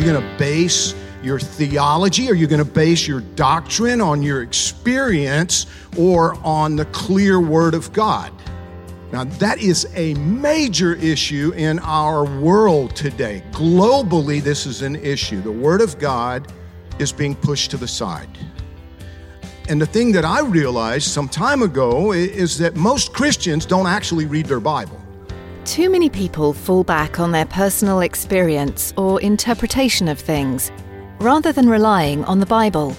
You going to base your theology? Are you going to base your doctrine on your experience or on the clear Word of God? Now, that is a major issue in our world today. Globally, this is an issue. The Word of God is being pushed to the side. And the thing that I realized some time ago is that most Christians don't actually read their Bible. Too many people fall back on their personal experience or interpretation of things rather than relying on the Bible.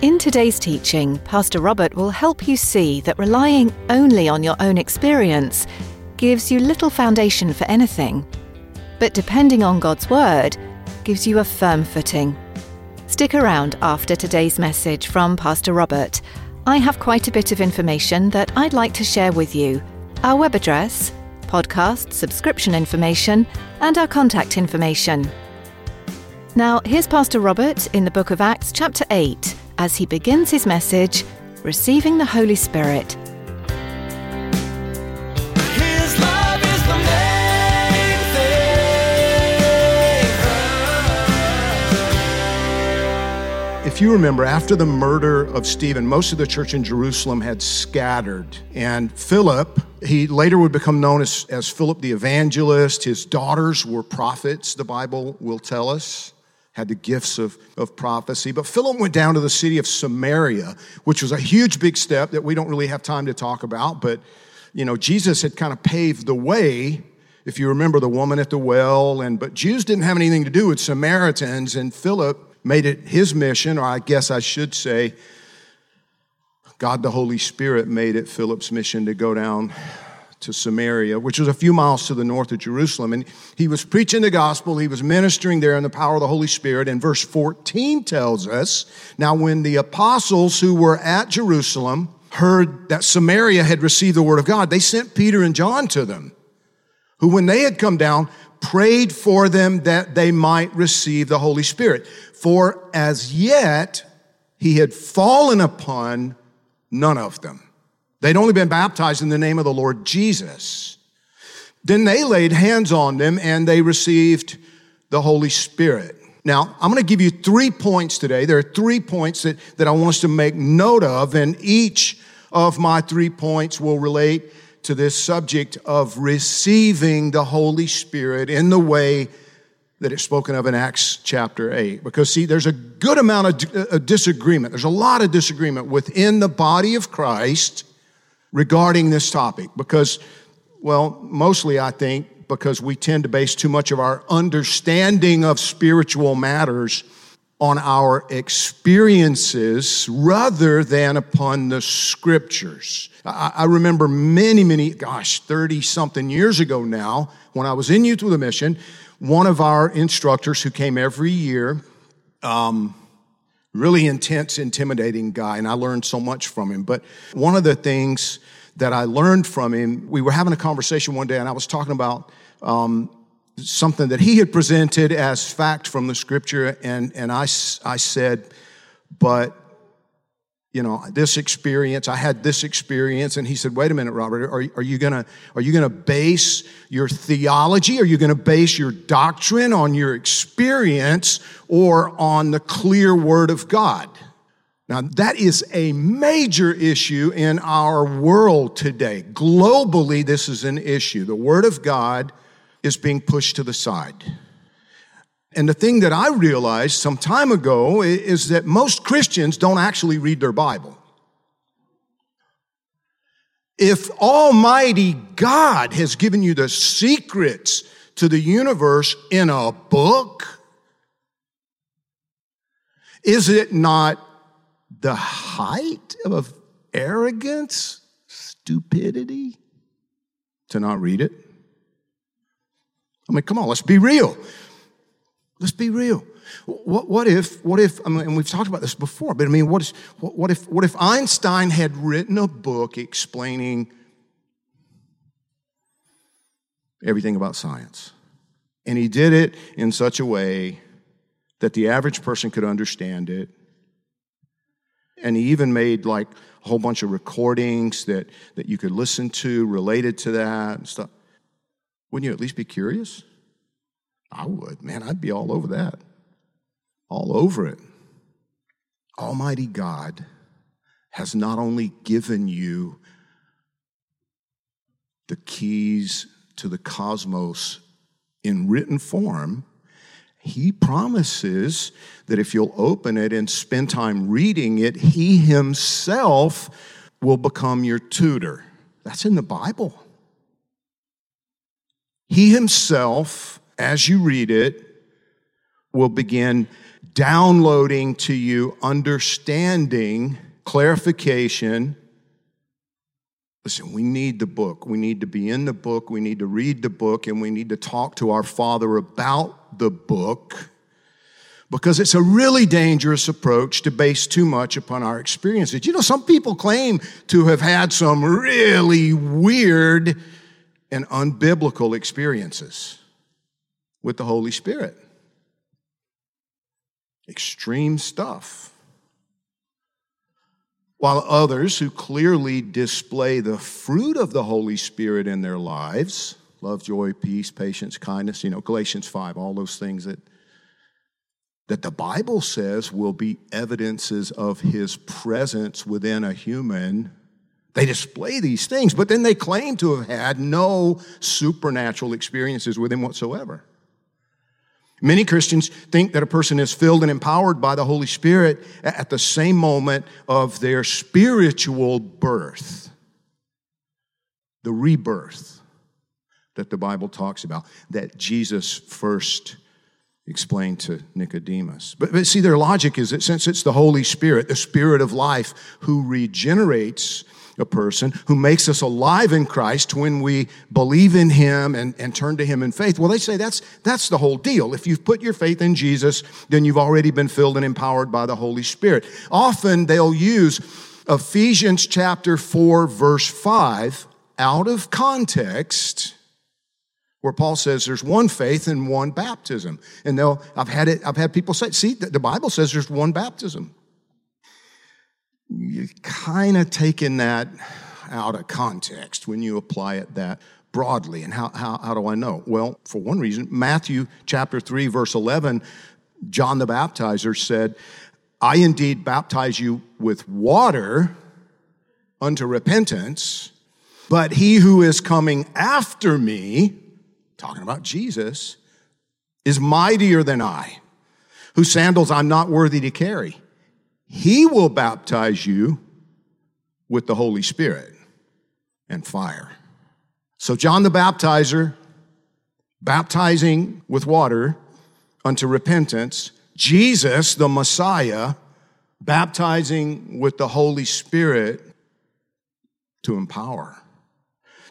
In today's teaching, Pastor Robert will help you see that relying only on your own experience gives you little foundation for anything, but depending on God's Word gives you a firm footing. Stick around after today's message from Pastor Robert. I have quite a bit of information that I'd like to share with you. Our web address, podcast subscription information, and our contact information. Now, here's Pastor Robert in the book of Acts, chapter 8, as he begins his message Receiving the Holy Spirit. If you remember, after the murder of Stephen, most of the church in Jerusalem had scattered. And Philip, he later would become known as, as Philip the evangelist. His daughters were prophets, the Bible will tell us, had the gifts of, of prophecy. But Philip went down to the city of Samaria, which was a huge, big step that we don't really have time to talk about. But, you know, Jesus had kind of paved the way if you remember the woman at the well and but jews didn't have anything to do with samaritans and philip made it his mission or i guess i should say god the holy spirit made it philip's mission to go down to samaria which was a few miles to the north of jerusalem and he was preaching the gospel he was ministering there in the power of the holy spirit and verse 14 tells us now when the apostles who were at jerusalem heard that samaria had received the word of god they sent peter and john to them who, when they had come down, prayed for them that they might receive the Holy Spirit. For as yet he had fallen upon none of them. They'd only been baptized in the name of the Lord Jesus. Then they laid hands on them and they received the Holy Spirit. Now, I'm going to give you three points today. There are three points that, that I want us to make note of, and each of my three points will relate to this subject of receiving the Holy Spirit in the way that it's spoken of in Acts chapter 8. Because, see, there's a good amount of uh, disagreement. There's a lot of disagreement within the body of Christ regarding this topic. Because, well, mostly I think because we tend to base too much of our understanding of spiritual matters on our experiences rather than upon the scriptures. I, I remember many, many, gosh, 30 something years ago now, when I was in Youth with a Mission, one of our instructors who came every year, um, really intense, intimidating guy, and I learned so much from him. But one of the things that I learned from him, we were having a conversation one day, and I was talking about um, something that he had presented as fact from the scripture, and, and I, I said, but you know this experience i had this experience. And he said wait a minute robert are, are you gonna are you gonna base your theology? Are you gonna base your doctrine on your experience or on the clear word of god? Now that is a major issue in our world today. Globally this is an issue. The word of god is being pushed to the side and the thing that I realized some time ago is that most Christians don't actually read their Bible. If Almighty God has given you the secrets to the universe in a book? Is it not the height of arrogance, stupidity to not read it? I mean, come on, let's be real. Let's be real. What, what if, what if, I mean, and we've talked about this before, but I mean, what, is, what, what, if, what if Einstein had written a book explaining everything about science? And he did it in such a way that the average person could understand it. And he even made like a whole bunch of recordings that, that you could listen to related to that and stuff. Wouldn't you at least be curious? I would. Man, I'd be all over that. All over it. Almighty God has not only given you the keys to the cosmos in written form, he promises that if you'll open it and spend time reading it, he himself will become your tutor. That's in the Bible. He himself, as you read it, will begin downloading to you understanding, clarification. Listen, we need the book. We need to be in the book. We need to read the book, and we need to talk to our Father about the book because it's a really dangerous approach to base too much upon our experiences. You know, some people claim to have had some really weird and unbiblical experiences with the Holy Spirit. Extreme stuff. While others who clearly display the fruit of the Holy Spirit in their lives love, joy, peace, patience, kindness, you know, Galatians 5, all those things that, that the Bible says will be evidences of his presence within a human. They display these things, but then they claim to have had no supernatural experiences with him whatsoever. Many Christians think that a person is filled and empowered by the Holy Spirit at the same moment of their spiritual birth, the rebirth that the Bible talks about, that Jesus first explained to Nicodemus. But, but see, their logic is that since it's the Holy Spirit, the Spirit of life, who regenerates a person, who makes us alive in Christ when we believe in Him and, and turn to Him in faith, well, they say that's, that's the whole deal. If you've put your faith in Jesus, then you've already been filled and empowered by the Holy Spirit. Often they'll use Ephesians chapter 4, verse 5 out of context where Paul says there's one faith and one baptism. And they'll, I've had it, I've had people say, see, the Bible says there's one baptism. You're kind of taking that out of context when you apply it that broadly. And how, how, how do I know? Well, for one reason, Matthew chapter 3, verse 11, John the Baptizer said, I indeed baptize you with water unto repentance, but he who is coming after me, talking about Jesus, is mightier than I, whose sandals I'm not worthy to carry. He will baptize you with the Holy Spirit and fire. So, John the Baptizer, baptizing with water unto repentance, Jesus, the Messiah, baptizing with the Holy Spirit to empower.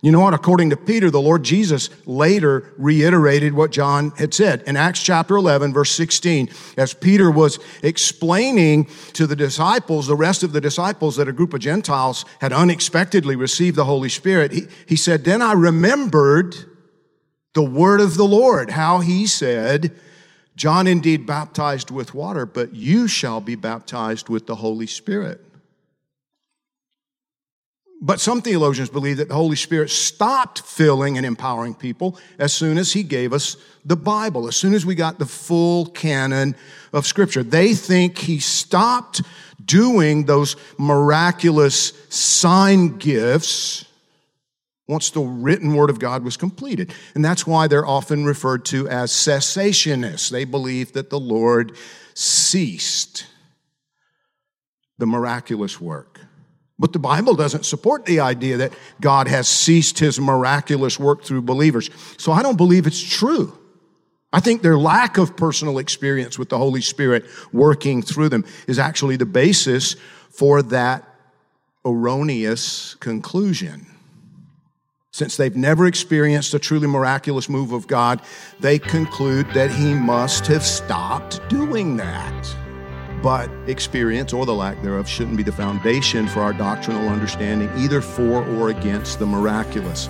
You know what? According to Peter, the Lord Jesus later reiterated what John had said in Acts chapter 11, verse 16. As Peter was explaining to the disciples, the rest of the disciples, that a group of Gentiles had unexpectedly received the Holy Spirit, he, he said, Then I remembered the word of the Lord, how he said, John indeed baptized with water, but you shall be baptized with the Holy Spirit. But some theologians believe that the Holy Spirit stopped filling and empowering people as soon as He gave us the Bible, as soon as we got the full canon of Scripture. They think He stopped doing those miraculous sign gifts once the written Word of God was completed. And that's why they're often referred to as cessationists. They believe that the Lord ceased the miraculous work But the Bible doesn't support the idea that God has ceased his miraculous work through believers. So I don't believe it's true. I think their lack of personal experience with the Holy Spirit working through them is actually the basis for that erroneous conclusion. Since they've never experienced a truly miraculous move of God, they conclude that He must have stopped doing that. But experience or the lack thereof shouldn't be the foundation for our doctrinal understanding, either for or against the miraculous.